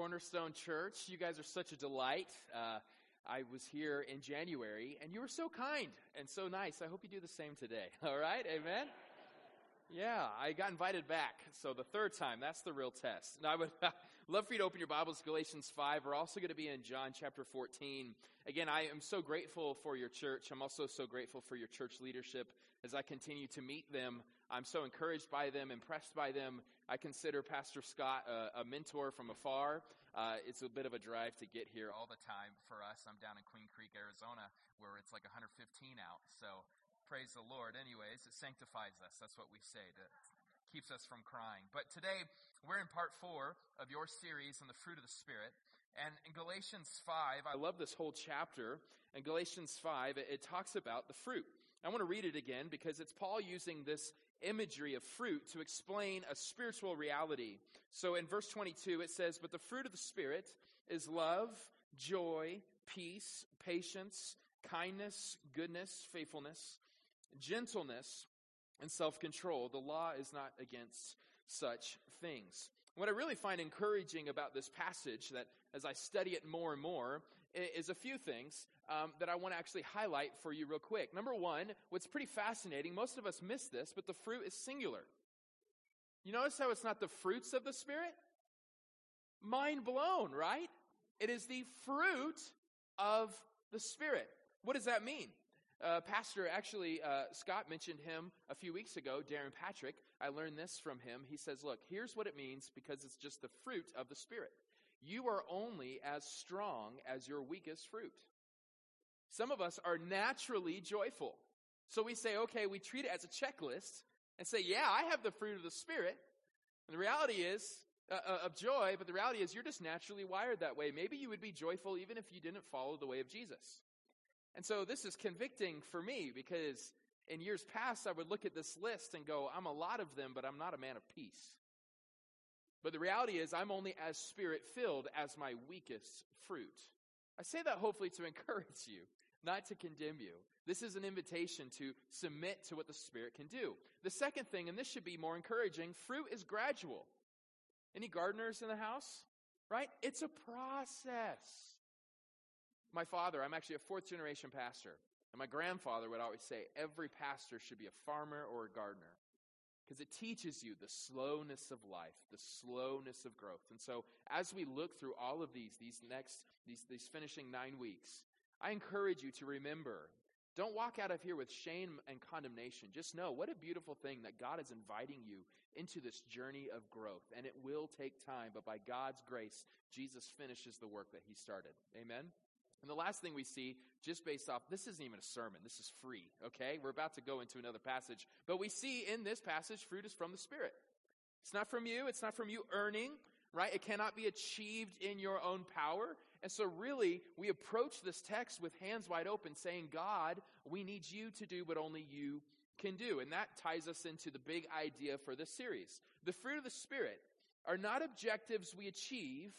Cornerstone Church. You guys are such a delight. Uh, I was here in January, and you were so kind and so nice. I hope you do the same today. All right? Amen? Yeah, I got invited back. So the third time, that's the real test. And I would love for you to open your Bibles Galatians 5. We're also going to be in John chapter 14. Again, I am so grateful for your church. I'm also so grateful for your church leadership as I continue to meet them. I'm so encouraged by them, impressed by them. I consider Pastor Scott a, a mentor from afar. Uh, it's a bit of a drive to get here all the time for us. I'm down in Queen Creek, Arizona, where it's like 115 out. So praise the Lord. Anyways, it sanctifies us. That's what we say. That keeps us from crying. But today, we're in part four of your series on the fruit of the Spirit. And in Galatians 5, I love this whole chapter. In Galatians 5, it, it talks about the fruit. I want to read it again because it's Paul using this imagery of fruit to explain a spiritual reality. So in verse 22, it says, But the fruit of the Spirit is love, joy, peace, patience, kindness, goodness, faithfulness gentleness, and self control. The law is not against such things. What I really find encouraging about this passage, that as I study it more and more, is a few things um, that I want to actually highlight for you real quick. Number one, what's pretty fascinating, most of us miss this, but the fruit is singular. You notice how it's not the fruits of the Spirit? Mind blown, right? It is the fruit of the Spirit. What does that mean? Uh, Pastor, actually, uh, Scott mentioned him a few weeks ago, Darren Patrick. I learned this from him. He says, Look, here's what it means because it's just the fruit of the Spirit. You are only as strong as your weakest fruit. Some of us are naturally joyful. So we say, okay, we treat it as a checklist and say, yeah, I have the fruit of the Spirit. And the reality is, uh, uh of joy, but the reality is you're just naturally wired that way. Maybe you would be joyful even if you didn't follow the way of Jesus. And so this is convicting for me because in years past, I would look at this list and go, I'm a lot of them, but I'm not a man of peace. But the reality is, I'm only as spirit filled as my weakest fruit. I say that hopefully to encourage you, not to condemn you. This is an invitation to submit to what the Spirit can do. The second thing, and this should be more encouraging fruit is gradual. Any gardeners in the house? Right? It's a process my father, I'm actually a fourth generation pastor. And my grandfather would always say, every pastor should be a farmer or a gardener. Because it teaches you the slowness of life, the slowness of growth. And so as we look through all of these, these next, these, these finishing nine weeks, I encourage you to remember don't walk out of here with shame and condemnation. Just know what a beautiful thing that God is inviting you into this journey of growth. And it will take time, but by God's grace, Jesus finishes the work that He started. Amen? And the last thing we see, just based off, this isn't even a sermon, this is free, okay? We're about to go into another passage. But we see in this passage, fruit is from the Spirit. It's not from you, it's not from you earning, right? It cannot be achieved in your own power. And so, really, we approach this text with hands wide open, saying, God, we need you to do what only you can do. And that ties us into the big idea for this series. The fruit of the Spirit are not objectives we achieve,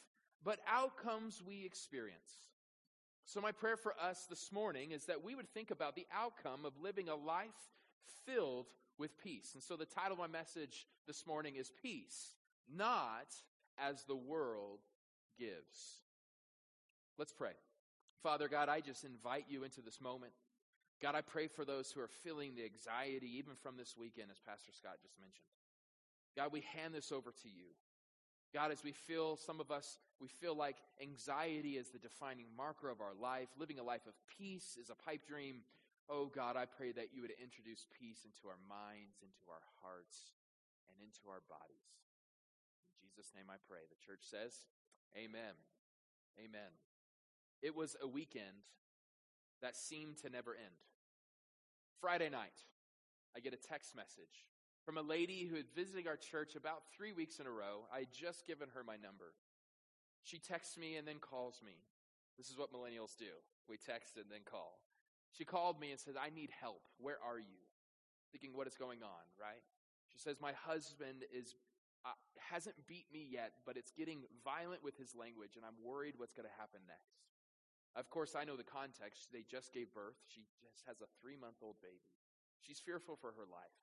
but outcomes we experience. So, my prayer for us this morning is that we would think about the outcome of living a life filled with peace. And so, the title of my message this morning is Peace, Not as the World Gives. Let's pray. Father God, I just invite you into this moment. God, I pray for those who are feeling the anxiety, even from this weekend, as Pastor Scott just mentioned. God, we hand this over to you. God, as we feel, some of us, we feel like anxiety is the defining marker of our life. Living a life of peace is a pipe dream. Oh God, I pray that you would introduce peace into our minds, into our hearts, and into our bodies. In Jesus' name I pray. The church says, Amen. Amen. It was a weekend that seemed to never end. Friday night, I get a text message from a lady who had visited our church about three weeks in a row. I had just given her my number. She texts me and then calls me. This is what millennials do. We text and then call. She called me and said, I need help. Where are you? Thinking, what is going on, right? She says, My husband is uh, hasn't beat me yet, but it's getting violent with his language, and I'm worried what's going to happen next. Of course, I know the context. They just gave birth. She just has a three month old baby. She's fearful for her life.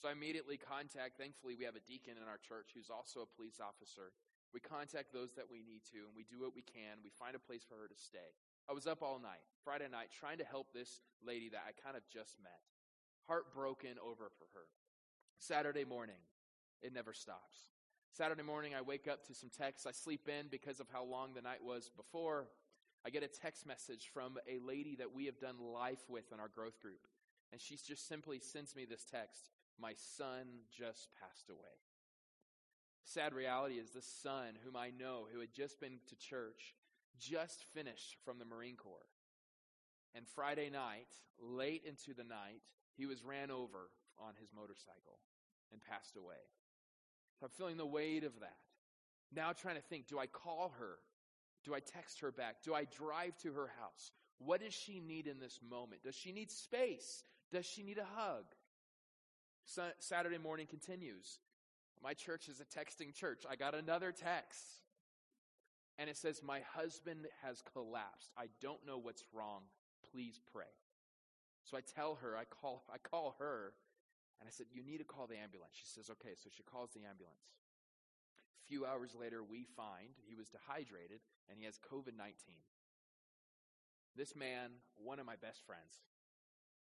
So I immediately contact, thankfully, we have a deacon in our church who's also a police officer. We contact those that we need to, and we do what we can. We find a place for her to stay. I was up all night, Friday night, trying to help this lady that I kind of just met. Heartbroken over for her. Saturday morning, it never stops. Saturday morning, I wake up to some texts. I sleep in because of how long the night was before. I get a text message from a lady that we have done life with in our growth group. And she just simply sends me this text My son just passed away. Sad reality is this son, whom I know, who had just been to church, just finished from the Marine Corps. And Friday night, late into the night, he was ran over on his motorcycle and passed away. So I'm feeling the weight of that. Now trying to think do I call her? Do I text her back? Do I drive to her house? What does she need in this moment? Does she need space? Does she need a hug? Saturday morning continues. My church is a texting church. I got another text. And it says, My husband has collapsed. I don't know what's wrong. Please pray. So I tell her, I call, I call her, and I said, You need to call the ambulance. She says, Okay. So she calls the ambulance. A few hours later, we find he was dehydrated and he has COVID 19. This man, one of my best friends,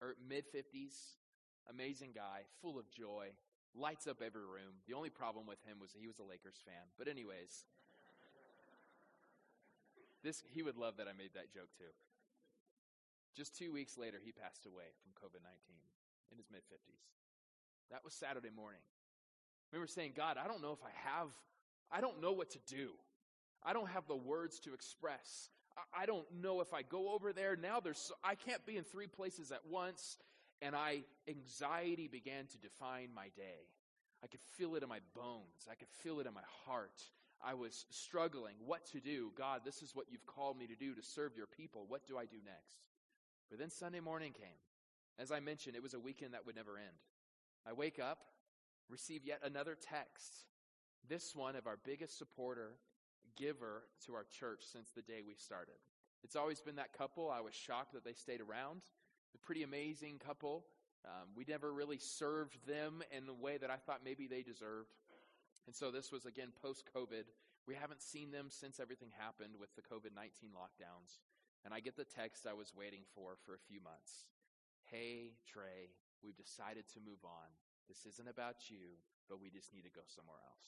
er, mid 50s, amazing guy, full of joy, lights up every room. The only problem with him was he was a Lakers fan. But, anyways, this, he would love that I made that joke too. Just two weeks later, he passed away from COVID 19 in his mid 50s. That was Saturday morning. We were saying, God, I don't know if I have, I don't know what to do. I don't have the words to express. I, I don't know if I go over there. Now there's, I can't be in three places at once. And I, anxiety began to define my day. I could feel it in my bones. I could feel it in my heart. I was struggling what to do. God, this is what you've called me to do to serve your people. What do I do next? But then Sunday morning came. As I mentioned, it was a weekend that would never end. I wake up, receive yet another text, this one of our biggest supporter, giver to our church since the day we started. It's always been that couple. I was shocked that they stayed around. A pretty amazing couple. Um, we never really served them in the way that I thought maybe they deserved. And so this was again post COVID. We haven't seen them since everything happened with the COVID 19 lockdowns. And I get the text I was waiting for for a few months. Hey, Trey, we've decided to move on. This isn't about you, but we just need to go somewhere else.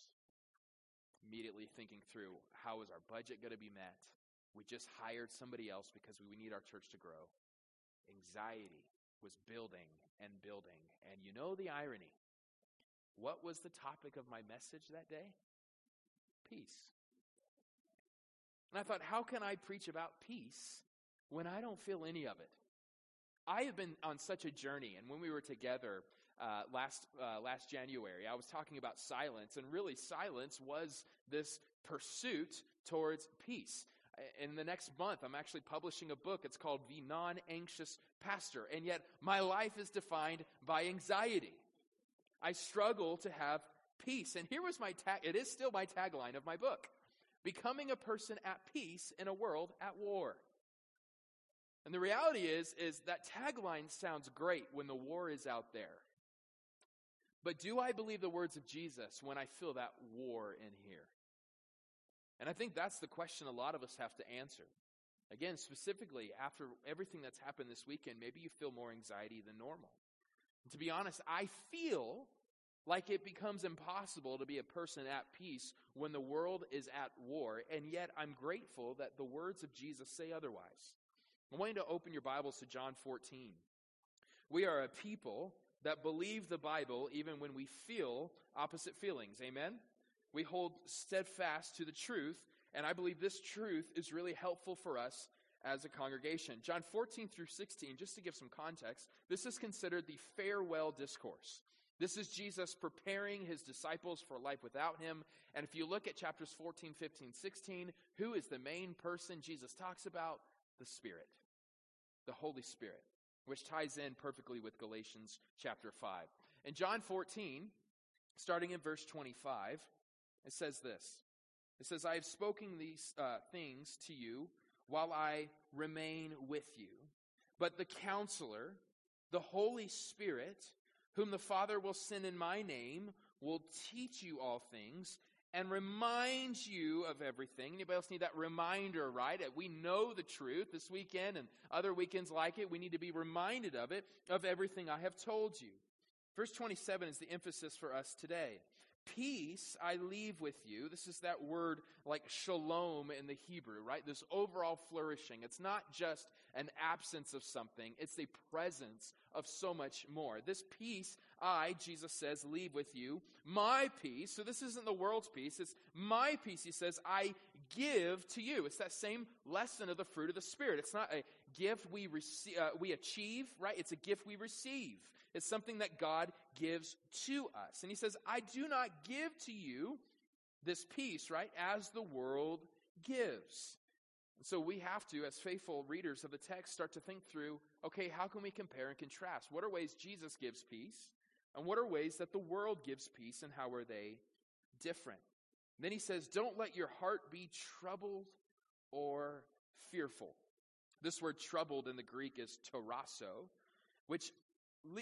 Immediately thinking through how is our budget going to be met? We just hired somebody else because we need our church to grow. Anxiety was building and building. And you know the irony. What was the topic of my message that day? Peace. And I thought, how can I preach about peace when I don't feel any of it? I have been on such a journey, and when we were together uh, last uh, last January, I was talking about silence, and really, silence was this pursuit towards peace. In the next month, I'm actually publishing a book. It's called The Non Anxious Pastor, and yet my life is defined by anxiety. I struggle to have peace, and here was my tag. It is still my tagline of my book: becoming a person at peace in a world at war. And the reality is, is that tagline sounds great when the war is out there. But do I believe the words of Jesus when I feel that war in here? And I think that's the question a lot of us have to answer. Again, specifically, after everything that's happened this weekend, maybe you feel more anxiety than normal. And to be honest, I feel like it becomes impossible to be a person at peace when the world is at war, and yet I'm grateful that the words of Jesus say otherwise. I want you to open your Bibles to John 14. We are a people that believe the Bible even when we feel opposite feelings. Amen? We hold steadfast to the truth, and I believe this truth is really helpful for us as a congregation. John 14 through 16, just to give some context, this is considered the farewell discourse. This is Jesus preparing his disciples for life without him. And if you look at chapters 14, 15, 16, who is the main person Jesus talks about? The Spirit the Holy Spirit, which ties in perfectly with Galatians chapter 5. In John 14, starting in verse 25, it says this It says, I have spoken these uh, things to you while I remain with you. But the counselor, the Holy Spirit, whom the Father will send in my name, will teach you all things and reminds you of everything. Anybody else need that reminder, right? We know the truth this weekend and other weekends like it. We need to be reminded of it, of everything I have told you. Verse 27 is the emphasis for us today. Peace I leave with you. This is that word like shalom in the Hebrew, right? This overall flourishing. It's not just an absence of something, it's the presence of so much more. This peace I, Jesus says, leave with you. My peace. So this isn't the world's peace, it's my peace. He says, I give to you. It's that same lesson of the fruit of the Spirit. It's not a gift we, receive, uh, we achieve, right? It's a gift we receive. It's something that God gives to us. And he says, I do not give to you this peace, right, as the world gives. And so we have to, as faithful readers of the text, start to think through okay, how can we compare and contrast? What are ways Jesus gives peace? And what are ways that the world gives peace, and how are they different? And then he says, Don't let your heart be troubled or fearful. This word troubled in the Greek is tarasso, which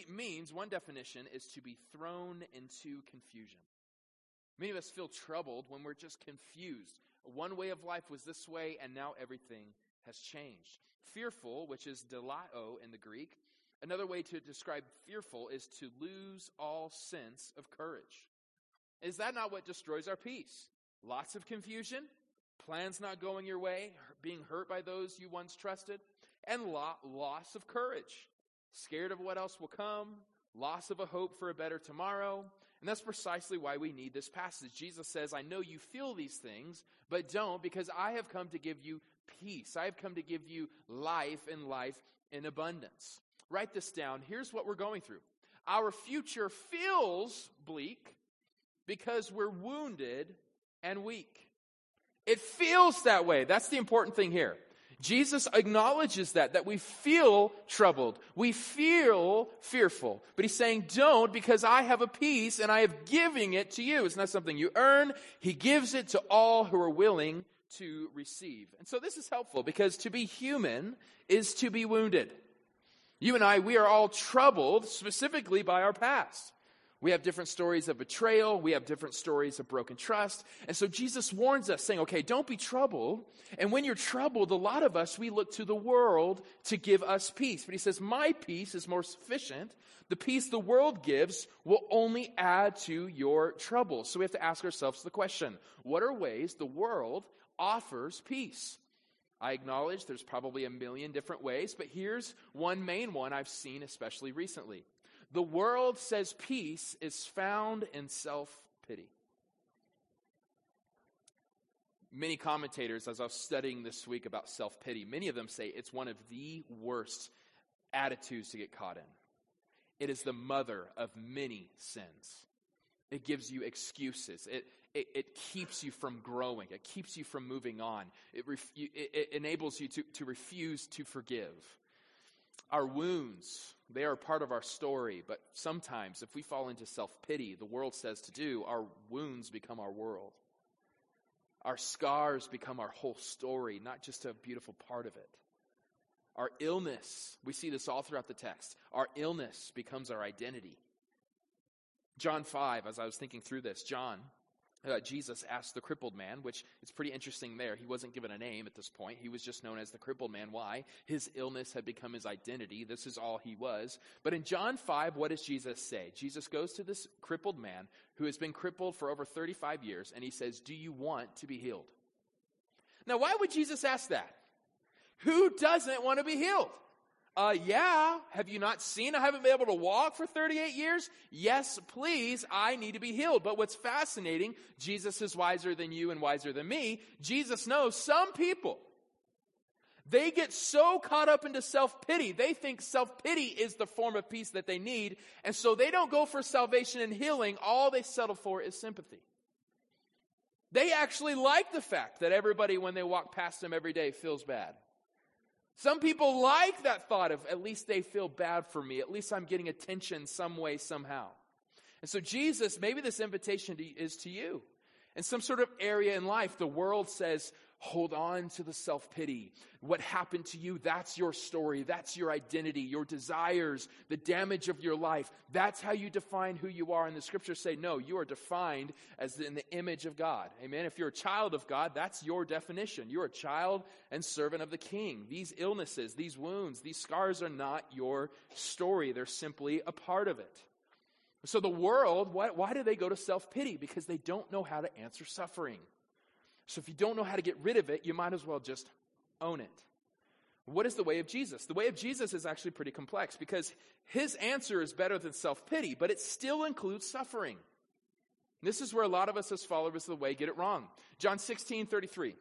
means, one definition is to be thrown into confusion. Many of us feel troubled when we're just confused. One way of life was this way, and now everything has changed. Fearful, which is delao in the Greek, another way to describe fearful is to lose all sense of courage. Is that not what destroys our peace? Lots of confusion, plans not going your way, being hurt by those you once trusted, and loss of courage scared of what else will come, loss of a hope for a better tomorrow. And that's precisely why we need this passage. Jesus says, I know you feel these things, but don't because I have come to give you peace. I have come to give you life and life in abundance. Write this down. Here's what we're going through. Our future feels bleak because we're wounded and weak. It feels that way. That's the important thing here. Jesus acknowledges that, that we feel troubled. We feel fearful. But he's saying, don't because I have a peace and I have giving it to you. It's not something you earn. He gives it to all who are willing to receive. And so this is helpful because to be human is to be wounded. You and I, we are all troubled specifically by our past. We have different stories of betrayal. We have different stories of broken trust. And so Jesus warns us, saying, okay, don't be troubled. And when you're troubled, a lot of us, we look to the world to give us peace. But he says, my peace is more sufficient. The peace the world gives will only add to your trouble. So we have to ask ourselves the question what are ways the world offers peace? I acknowledge there's probably a million different ways, but here's one main one I've seen especially recently. The world says peace is found in self pity. Many commentators, as I was studying this week about self pity, many of them say it's one of the worst attitudes to get caught in. It is the mother of many sins. It gives you excuses. It, it, it, keeps you from growing. It keeps you from moving on. It, ref, it, it enables you to, to refuse to forgive. Our wounds, they are part of our story, but sometimes if we fall into self pity, the world says to do, our wounds become our world. Our scars become our whole story, not just a beautiful part of it. Our illness, we see this all throughout the text, our illness becomes our identity. John 5, as I was thinking through this, John uh, Jesus asked the crippled man, which is pretty interesting there. He wasn't given a name at this point. He was just known as the crippled man. Why? His illness had become his identity. This is all he was. But in John 5, what does Jesus say? Jesus goes to this crippled man who has been crippled for over 35 years, and he says, Do you want to be healed? Now, why would Jesus ask that? Who doesn't want to be healed? Uh, yeah. Have you not seen I haven't been able to walk for 38 years? Yes, please. I need to be healed. But what's fascinating, Jesus is wiser than you and wiser than me. Jesus knows some people, they get so caught up into self pity. They think self pity is the form of peace that they need. And so they don't go for salvation and healing. All they settle for is sympathy. They actually like the fact that everybody, when they walk past them every day, feels bad. Some people like that thought of at least they feel bad for me. At least I'm getting attention some way, somehow. And so, Jesus, maybe this invitation to, is to you. In some sort of area in life, the world says, Hold on to the self pity. What happened to you, that's your story. That's your identity, your desires, the damage of your life. That's how you define who you are. And the scriptures say, no, you are defined as in the image of God. Amen. If you're a child of God, that's your definition. You're a child and servant of the king. These illnesses, these wounds, these scars are not your story. They're simply a part of it. So the world, why, why do they go to self pity? Because they don't know how to answer suffering. So if you don't know how to get rid of it, you might as well just own it. What is the way of Jesus? The way of Jesus is actually pretty complex because his answer is better than self pity, but it still includes suffering. This is where a lot of us as followers of the way get it wrong. John 16, 33.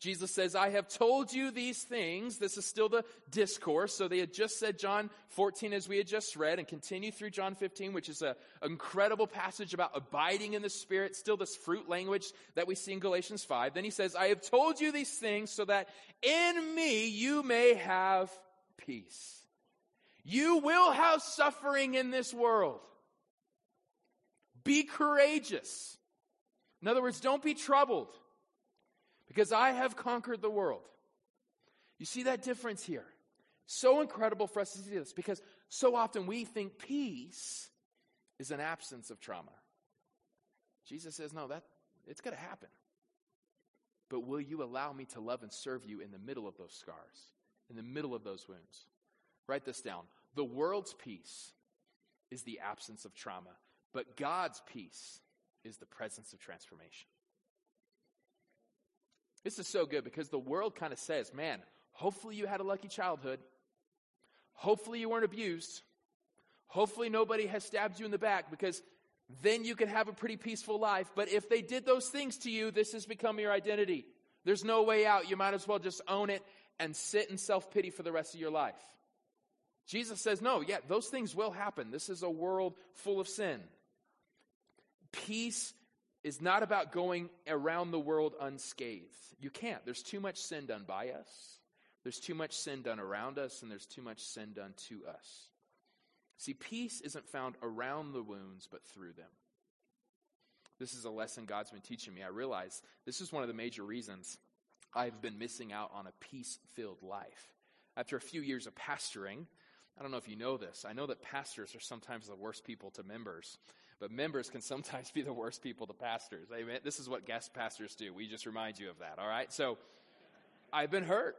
Jesus says, I have told you these things. This is still the discourse. So they had just said John 14 as we had just read and continue through John 15, which is an incredible passage about abiding in the Spirit, still this fruit language that we see in Galatians 5. Then he says, I have told you these things so that in me you may have peace. You will have suffering in this world. Be courageous. In other words, don't be troubled because I have conquered the world. You see that difference here? So incredible for us to see this because so often we think peace is an absence of trauma. Jesus says, no, that it's going to happen. But will you allow me to love and serve you in the middle of those scars, in the middle of those wounds? Write this down. The world's peace is the absence of trauma, but God's peace is the presence of transformation. This is so good because the world kind of says, man, hopefully you had a lucky childhood. Hopefully you weren't abused. Hopefully nobody has stabbed you in the back because then you can have a pretty peaceful life. But if they did those things to you, this has become your identity. There's no way out. You might as well just own it and sit in self pity for the rest of your life. Jesus says, no, yeah, those things will happen. This is a world full of sin. Peace is not about going around the world unscathed. You can't. There's too much sin done by us, there's too much sin done around us, and there's too much sin done to us. See, peace isn't found around the wounds, but through them. This is a lesson God's been teaching me. I realize this is one of the major reasons I've been missing out on a peace filled life. After a few years of pastoring, I don't know if you know this. I know that pastors are sometimes the worst people to members but members can sometimes be the worst people to pastors. Amen. This is what guest pastors do. We just remind you of that. All right. So I've been hurt.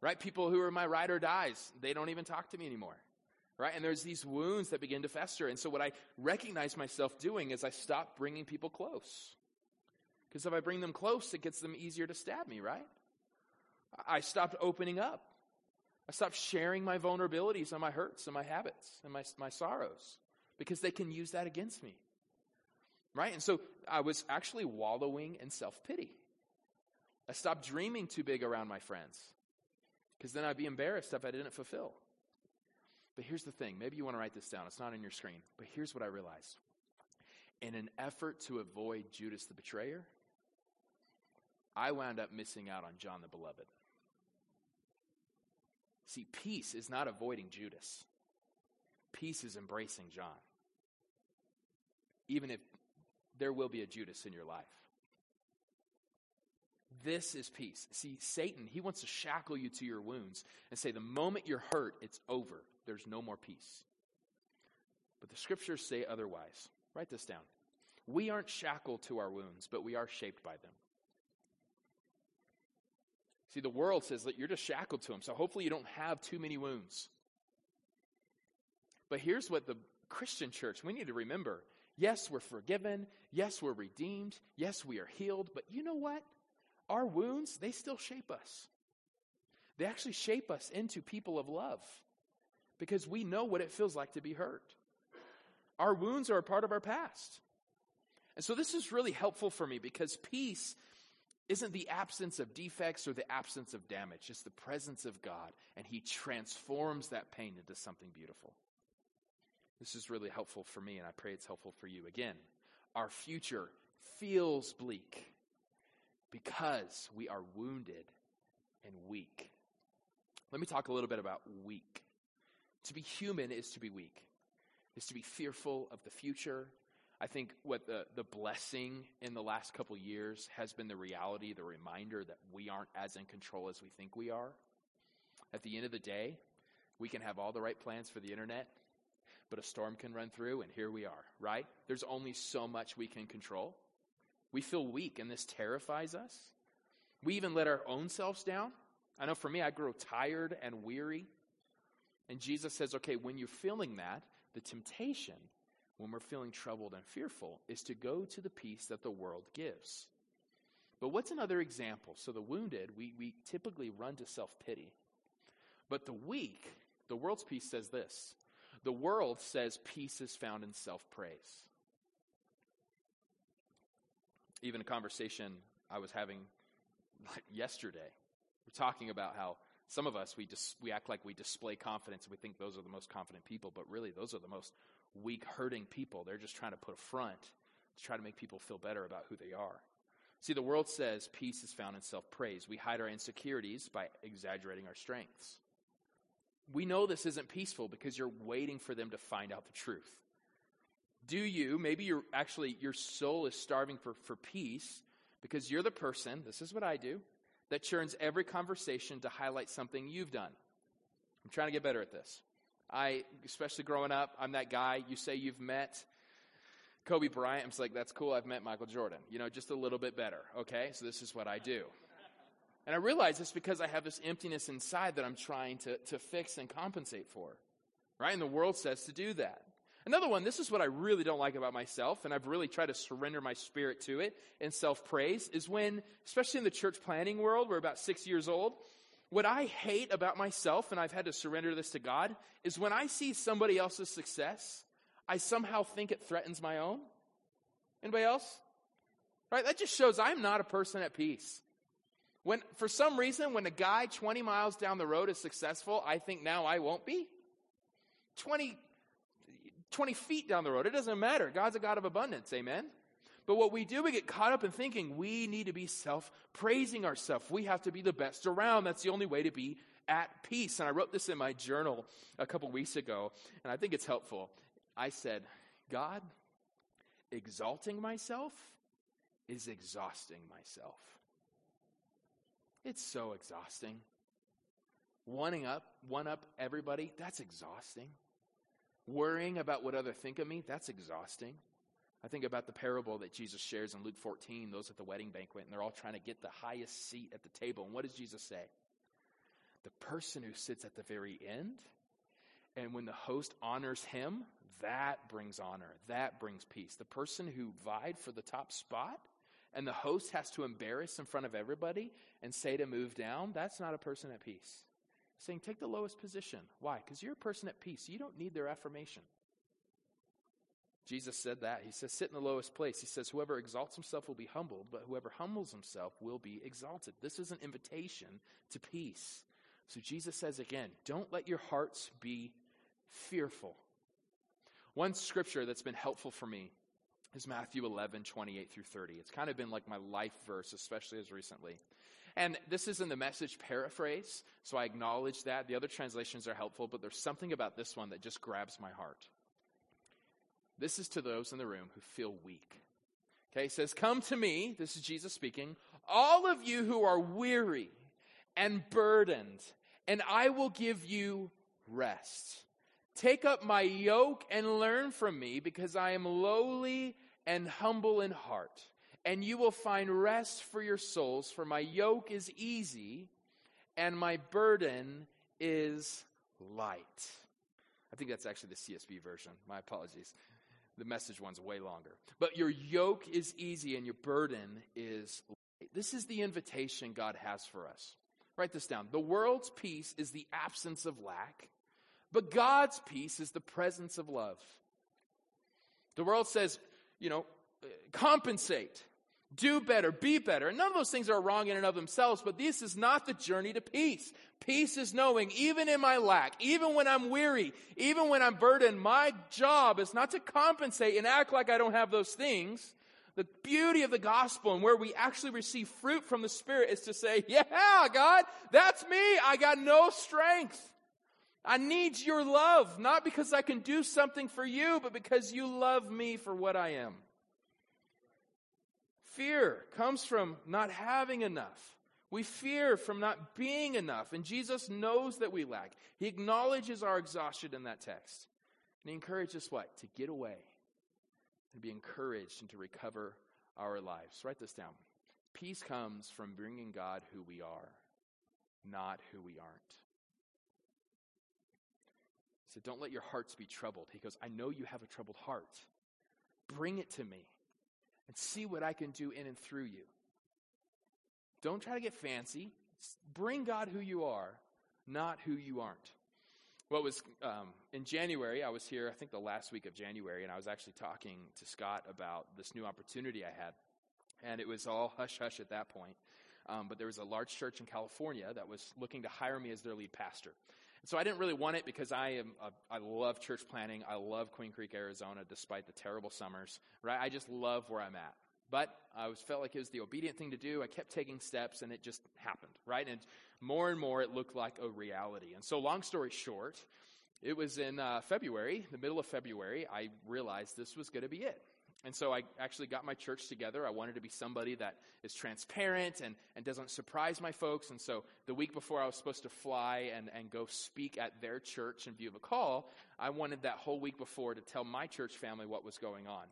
Right? People who are my ride or dies, they don't even talk to me anymore. Right? And there's these wounds that begin to fester. And so what I recognize myself doing is I stop bringing people close. Because if I bring them close, it gets them easier to stab me, right? I stopped opening up. I stopped sharing my vulnerabilities and my hurts and my habits and my, my sorrows because they can use that against me. Right? And so I was actually wallowing in self pity. I stopped dreaming too big around my friends because then I'd be embarrassed if I didn't fulfill. But here's the thing maybe you want to write this down, it's not on your screen. But here's what I realized in an effort to avoid Judas the betrayer, I wound up missing out on John the beloved. See, peace is not avoiding Judas. Peace is embracing John even if there will be a Judas in your life. This is peace. See, Satan, he wants to shackle you to your wounds and say, the moment you're hurt, it's over. There's no more peace. But the scriptures say otherwise. Write this down. We aren't shackled to our wounds, but we are shaped by them. See, the world says that you're just shackled to them, so hopefully you don't have too many wounds. But here's what the Christian church, we need to remember Yes, we're forgiven. Yes, we're redeemed. Yes, we are healed. But you know what? Our wounds, they still shape us. They actually shape us into people of love because we know what it feels like to be hurt. Our wounds are a part of our past. And so this is really helpful for me because peace isn't the absence of defects or the absence of damage, it's the presence of God, and He transforms that pain into something beautiful. This is really helpful for me, and I pray it's helpful for you. Again, our future feels bleak because we are wounded and weak. Let me talk a little bit about weak. To be human is to be weak, is to be fearful of the future, I think what the, the blessing in the last couple years has been the reality, the reminder that we aren't as in control as we think we are. At the end of the day, we can have all the right plans for the internet, but a storm can run through, and here we are, right? There's only so much we can control. We feel weak, and this terrifies us. We even let our own selves down. I know for me, I grow tired and weary. And Jesus says, okay, when you're feeling that, the temptation when we're feeling troubled and fearful is to go to the peace that the world gives. But what's another example? So, the wounded, we, we typically run to self pity. But the weak, the world's peace says this the world says peace is found in self praise. Even a conversation I was having yesterday, we're talking about how some of us we dis- we act like we display confidence and we think those are the most confident people, but really those are the most weak, hurting people. They're just trying to put a front to try to make people feel better about who they are. See, the world says peace is found in self praise. We hide our insecurities by exaggerating our strengths. We know this isn't peaceful because you're waiting for them to find out the truth. Do you, maybe you're actually, your soul is starving for, for peace because you're the person, this is what I do, that churns every conversation to highlight something you've done. I'm trying to get better at this. I, especially growing up, I'm that guy. You say you've met Kobe Bryant. I'm like, that's cool. I've met Michael Jordan. You know, just a little bit better. Okay, so this is what I do. And I realize it's because I have this emptiness inside that I'm trying to, to fix and compensate for. Right? And the world says to do that. Another one, this is what I really don't like about myself, and I've really tried to surrender my spirit to it in self praise, is when, especially in the church planting world, we're about six years old, what I hate about myself, and I've had to surrender this to God, is when I see somebody else's success, I somehow think it threatens my own. Anybody else? Right? That just shows I'm not a person at peace. When, for some reason, when a guy 20 miles down the road is successful, I think now I won't be. 20, 20 feet down the road, it doesn't matter. God's a God of abundance, amen? But what we do, we get caught up in thinking we need to be self praising ourselves. We have to be the best around. That's the only way to be at peace. And I wrote this in my journal a couple weeks ago, and I think it's helpful. I said, God, exalting myself is exhausting myself. It's so exhausting. Wanting up, one up everybody, that's exhausting. Worrying about what other think of me, that's exhausting. I think about the parable that Jesus shares in Luke 14, those at the wedding banquet, and they're all trying to get the highest seat at the table. And what does Jesus say? The person who sits at the very end, and when the host honors him, that brings honor. That brings peace. The person who vied for the top spot, and the host has to embarrass in front of everybody and say to move down, that's not a person at peace. Saying, take the lowest position. Why? Because you're a person at peace. You don't need their affirmation. Jesus said that. He says, sit in the lowest place. He says, whoever exalts himself will be humbled, but whoever humbles himself will be exalted. This is an invitation to peace. So Jesus says again, don't let your hearts be fearful. One scripture that's been helpful for me is Matthew 11, 28 through 30. It's kind of been like my life verse, especially as recently. And this is in the message paraphrase, so I acknowledge that. The other translations are helpful, but there's something about this one that just grabs my heart. This is to those in the room who feel weak. Okay, he says, Come to me, this is Jesus speaking, all of you who are weary and burdened, and I will give you rest. Take up my yoke and learn from me, because I am lowly and humble in heart, and you will find rest for your souls, for my yoke is easy and my burden is light. I think that's actually the CSB version. My apologies. The message one's way longer. But your yoke is easy and your burden is light. This is the invitation God has for us. Write this down. The world's peace is the absence of lack, but God's peace is the presence of love. The world says, you know, compensate, do better, be better. And None of those things are wrong in and of themselves, but this is not the journey to peace. Peace is knowing, even in my lack, even when I'm weary, even when I'm burdened, my job is not to compensate and act like I don't have those things. The beauty of the gospel and where we actually receive fruit from the Spirit is to say, Yeah, God, that's me. I got no strength. I need your love, not because I can do something for you, but because you love me for what I am. Fear comes from not having enough. We fear from not being enough, and Jesus knows that we lack. He acknowledges our exhaustion in that text. And he encourages us what? To get away and be encouraged and to recover our lives. Write this down. Peace comes from bringing God who we are, not who we aren't. Said, Don't let your hearts be troubled. He goes, I know you have a troubled heart. Bring it to me and see what I can do in and through you. Don't try to get fancy. Bring God who you are, not who you aren't. What was um, in January, I was here, I think the last week of January, and I was actually talking to Scott about this new opportunity I had. And it was all hush hush at that point. Um, but there was a large church in California that was looking to hire me as their lead pastor. So I didn't really want it because I am a, I love church planting. I love Queen Creek, Arizona, despite the terrible summers. Right? I just love where I'm at. But I was felt like it was the obedient thing to do. I kept taking steps, and it just happened. Right? And more and more, it looked like a reality. And so, long story short, it was in uh, February, the middle of February, I realized this was going to be it. And so I actually got my church together. I wanted to be somebody that is transparent and, and doesn't surprise my folks. And so the week before I was supposed to fly and, and go speak at their church in view of a call, I wanted that whole week before to tell my church family what was going on.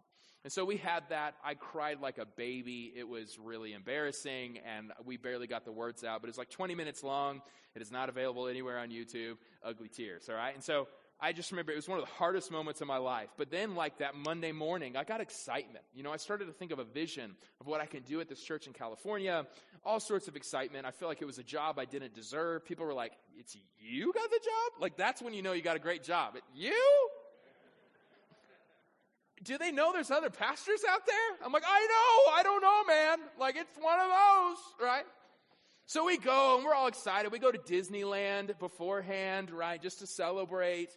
And so we had that. I cried like a baby. It was really embarrassing, and we barely got the words out, but it's like 20 minutes long. It is not available anywhere on YouTube. Ugly tears, all right? And so I just remember it was one of the hardest moments of my life. But then, like that Monday morning, I got excitement. You know, I started to think of a vision of what I can do at this church in California, all sorts of excitement. I feel like it was a job I didn't deserve. People were like, It's you got the job? Like, that's when you know you got a great job. You? Do they know there's other pastors out there? I'm like, I know, I don't know, man. Like, it's one of those, right? So we go and we're all excited. We go to Disneyland beforehand, right, just to celebrate.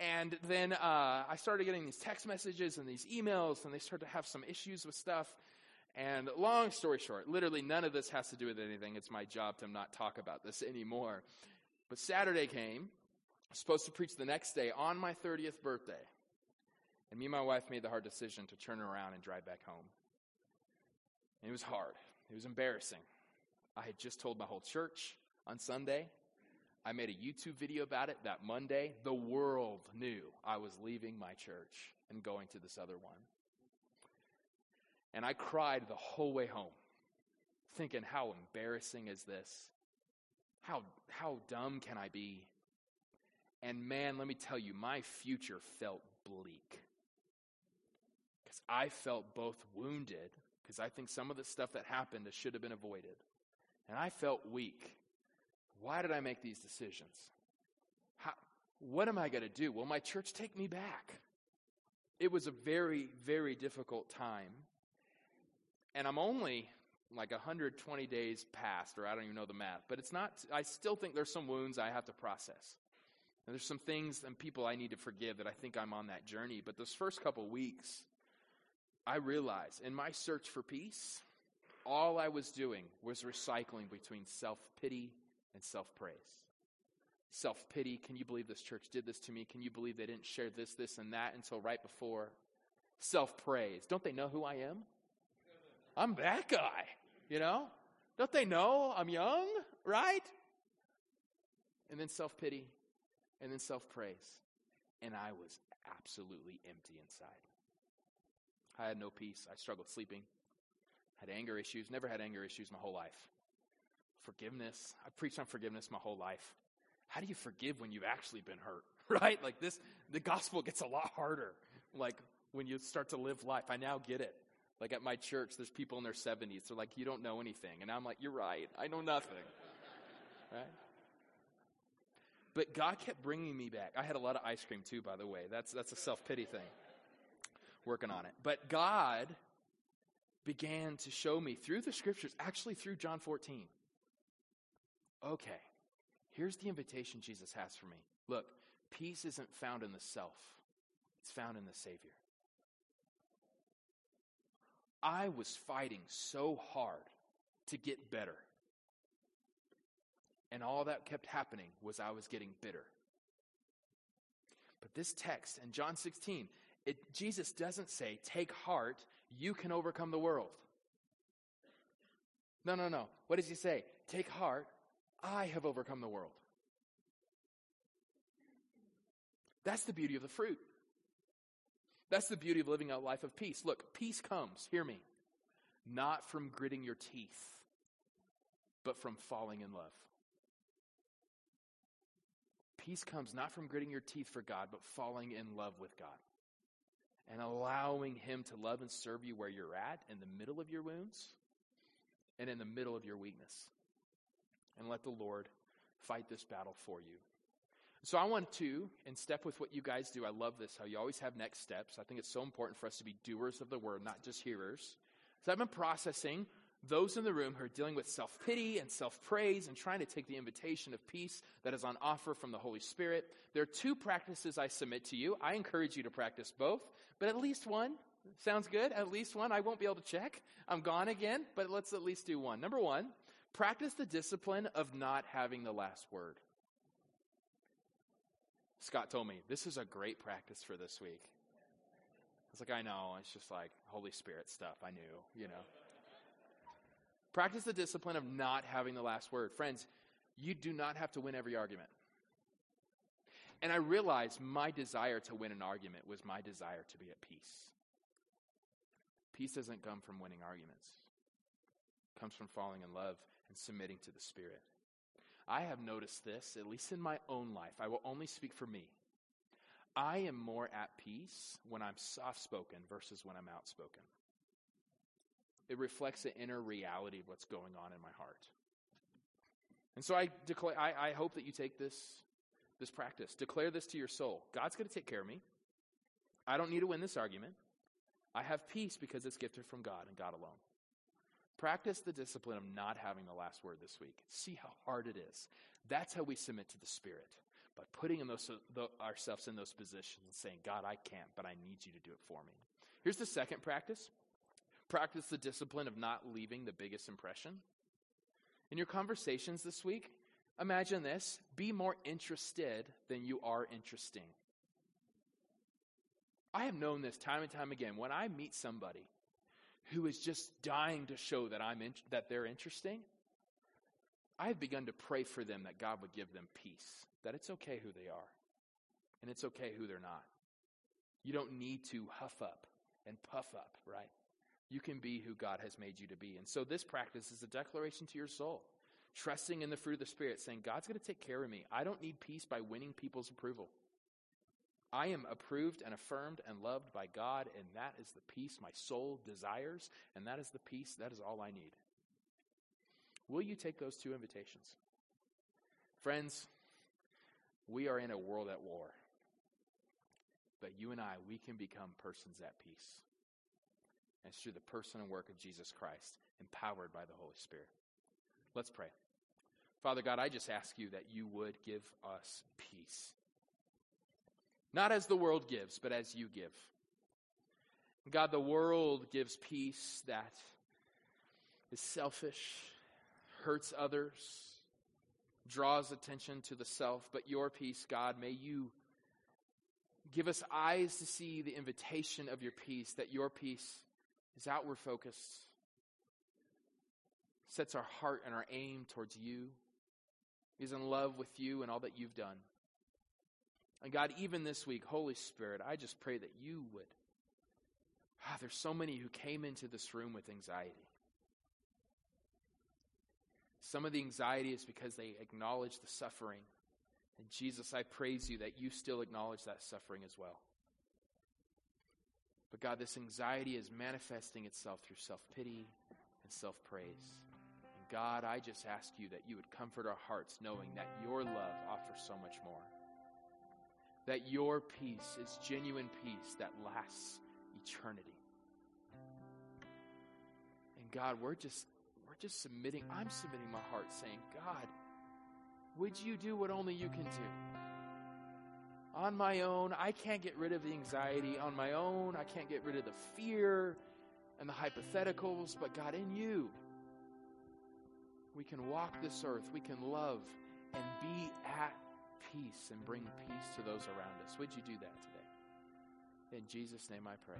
And then uh, I started getting these text messages and these emails, and they started to have some issues with stuff. And long story short, literally none of this has to do with anything. It's my job to not talk about this anymore. But Saturday came. I was supposed to preach the next day on my 30th birthday. And me and my wife made the hard decision to turn around and drive back home. And it was hard. It was embarrassing. I had just told my whole church on Sunday. I made a YouTube video about it that Monday. The world knew I was leaving my church and going to this other one. And I cried the whole way home, thinking, how embarrassing is this? How, how dumb can I be? And man, let me tell you, my future felt bleak. Because I felt both wounded, because I think some of the stuff that happened should have been avoided and I felt weak. Why did I make these decisions? How, what am I going to do? Will my church take me back? It was a very, very difficult time. And I'm only like 120 days past, or I don't even know the math, but it's not, I still think there's some wounds I have to process. And there's some things and people I need to forgive that I think I'm on that journey. But those first couple weeks, I realized in my search for peace, all I was doing was recycling between self pity and self praise. Self pity, can you believe this church did this to me? Can you believe they didn't share this, this, and that until right before? Self praise. Don't they know who I am? I'm that guy, you know? Don't they know I'm young, right? And then self pity, and then self praise. And I was absolutely empty inside. I had no peace. I struggled sleeping had anger issues, never had anger issues my whole life. Forgiveness. I've preached on forgiveness my whole life. How do you forgive when you've actually been hurt? Right? Like this, the gospel gets a lot harder. Like when you start to live life. I now get it. Like at my church, there's people in their 70s. They're like, you don't know anything. And I'm like, you're right. I know nothing. right? But God kept bringing me back. I had a lot of ice cream too, by the way. That's, that's a self pity thing. Working on it. But God began to show me through the scriptures, actually through John 14. Okay, here's the invitation Jesus has for me. Look, peace isn't found in the self, it's found in the Savior. I was fighting so hard to get better. And all that kept happening was I was getting bitter. But this text in John 16, it, Jesus doesn't say, Take heart, you can overcome the world. No, no, no. What does he say? Take heart, I have overcome the world. That's the beauty of the fruit. That's the beauty of living a life of peace. Look, peace comes, hear me, not from gritting your teeth, but from falling in love. Peace comes not from gritting your teeth for God, but falling in love with God and allowing Him to love and serve you where you're at in the middle of your wounds and in the middle of your weakness. And let the Lord fight this battle for you. So I want to, in step with what you guys do, I love this, how you always have next steps. I think it's so important for us to be doers of the word, not just hearers. So I've been processing those in the room who are dealing with self pity and self praise and trying to take the invitation of peace that is on offer from the Holy Spirit. There are two practices I submit to you. I encourage you to practice both, but at least one. Sounds good? At least one. I won't be able to check. I'm gone again, but let's at least do one. Number one, practice the discipline of not having the last word. Scott told me, this is a great practice for this week. I was like, I know. It's just like Holy Spirit stuff. I knew, you know. Practice the discipline of not having the last word. Friends, you do not have to win every argument. And I realized my desire to win an argument was my desire to be at peace. Peace doesn't come from winning arguments. It comes from falling in love and submitting to the Spirit. I have noticed this, at least in my own life. I will only speak for me. I am more at peace when I'm soft spoken versus when I'm outspoken. It reflects the inner reality of what's going on in my heart. And so I declare I, I hope that you take this, this practice. Declare this to your soul. God's going to take care of me. I don't need to win this argument. I have peace because it's gifted from God and God alone. Practice the discipline of not having the last word this week. See how hard it is. That's how we submit to the Spirit. By putting in those, the, ourselves in those positions and saying, God, I can't, but I need you to do it for me. Here's the second practice practice the discipline of not leaving the biggest impression. In your conversations this week, imagine this be more interested than you are interesting. I have known this time and time again. When I meet somebody who is just dying to show that I'm in, that they're interesting, I have begun to pray for them that God would give them peace, that it's okay who they are, and it's okay who they're not. You don't need to huff up and puff up, right? You can be who God has made you to be. And so this practice is a declaration to your soul, trusting in the fruit of the Spirit, saying, God's going to take care of me. I don't need peace by winning people's approval. I am approved and affirmed and loved by God, and that is the peace my soul desires, and that is the peace, that is all I need. Will you take those two invitations? Friends, we are in a world at war. But you and I, we can become persons at peace. And it's through the person and work of Jesus Christ, empowered by the Holy Spirit. Let's pray. Father God, I just ask you that you would give us peace. Not as the world gives, but as you give. God, the world gives peace that is selfish, hurts others, draws attention to the self. But your peace, God, may you give us eyes to see the invitation of your peace, that your peace is outward focused, sets our heart and our aim towards you, is in love with you and all that you've done. And God, even this week, Holy Spirit, I just pray that you would. Ah, there's so many who came into this room with anxiety. Some of the anxiety is because they acknowledge the suffering. And Jesus, I praise you that you still acknowledge that suffering as well. But God, this anxiety is manifesting itself through self pity and self praise. And God, I just ask you that you would comfort our hearts knowing that your love offers so much more that your peace is genuine peace that lasts eternity. And God, we're just we're just submitting, I'm submitting my heart saying, God, would you do what only you can do? On my own, I can't get rid of the anxiety. On my own, I can't get rid of the fear and the hypotheticals, but God, in you, we can walk this earth, we can love and be at peace and bring peace to those around us. Would you do that today? In Jesus' name I pray.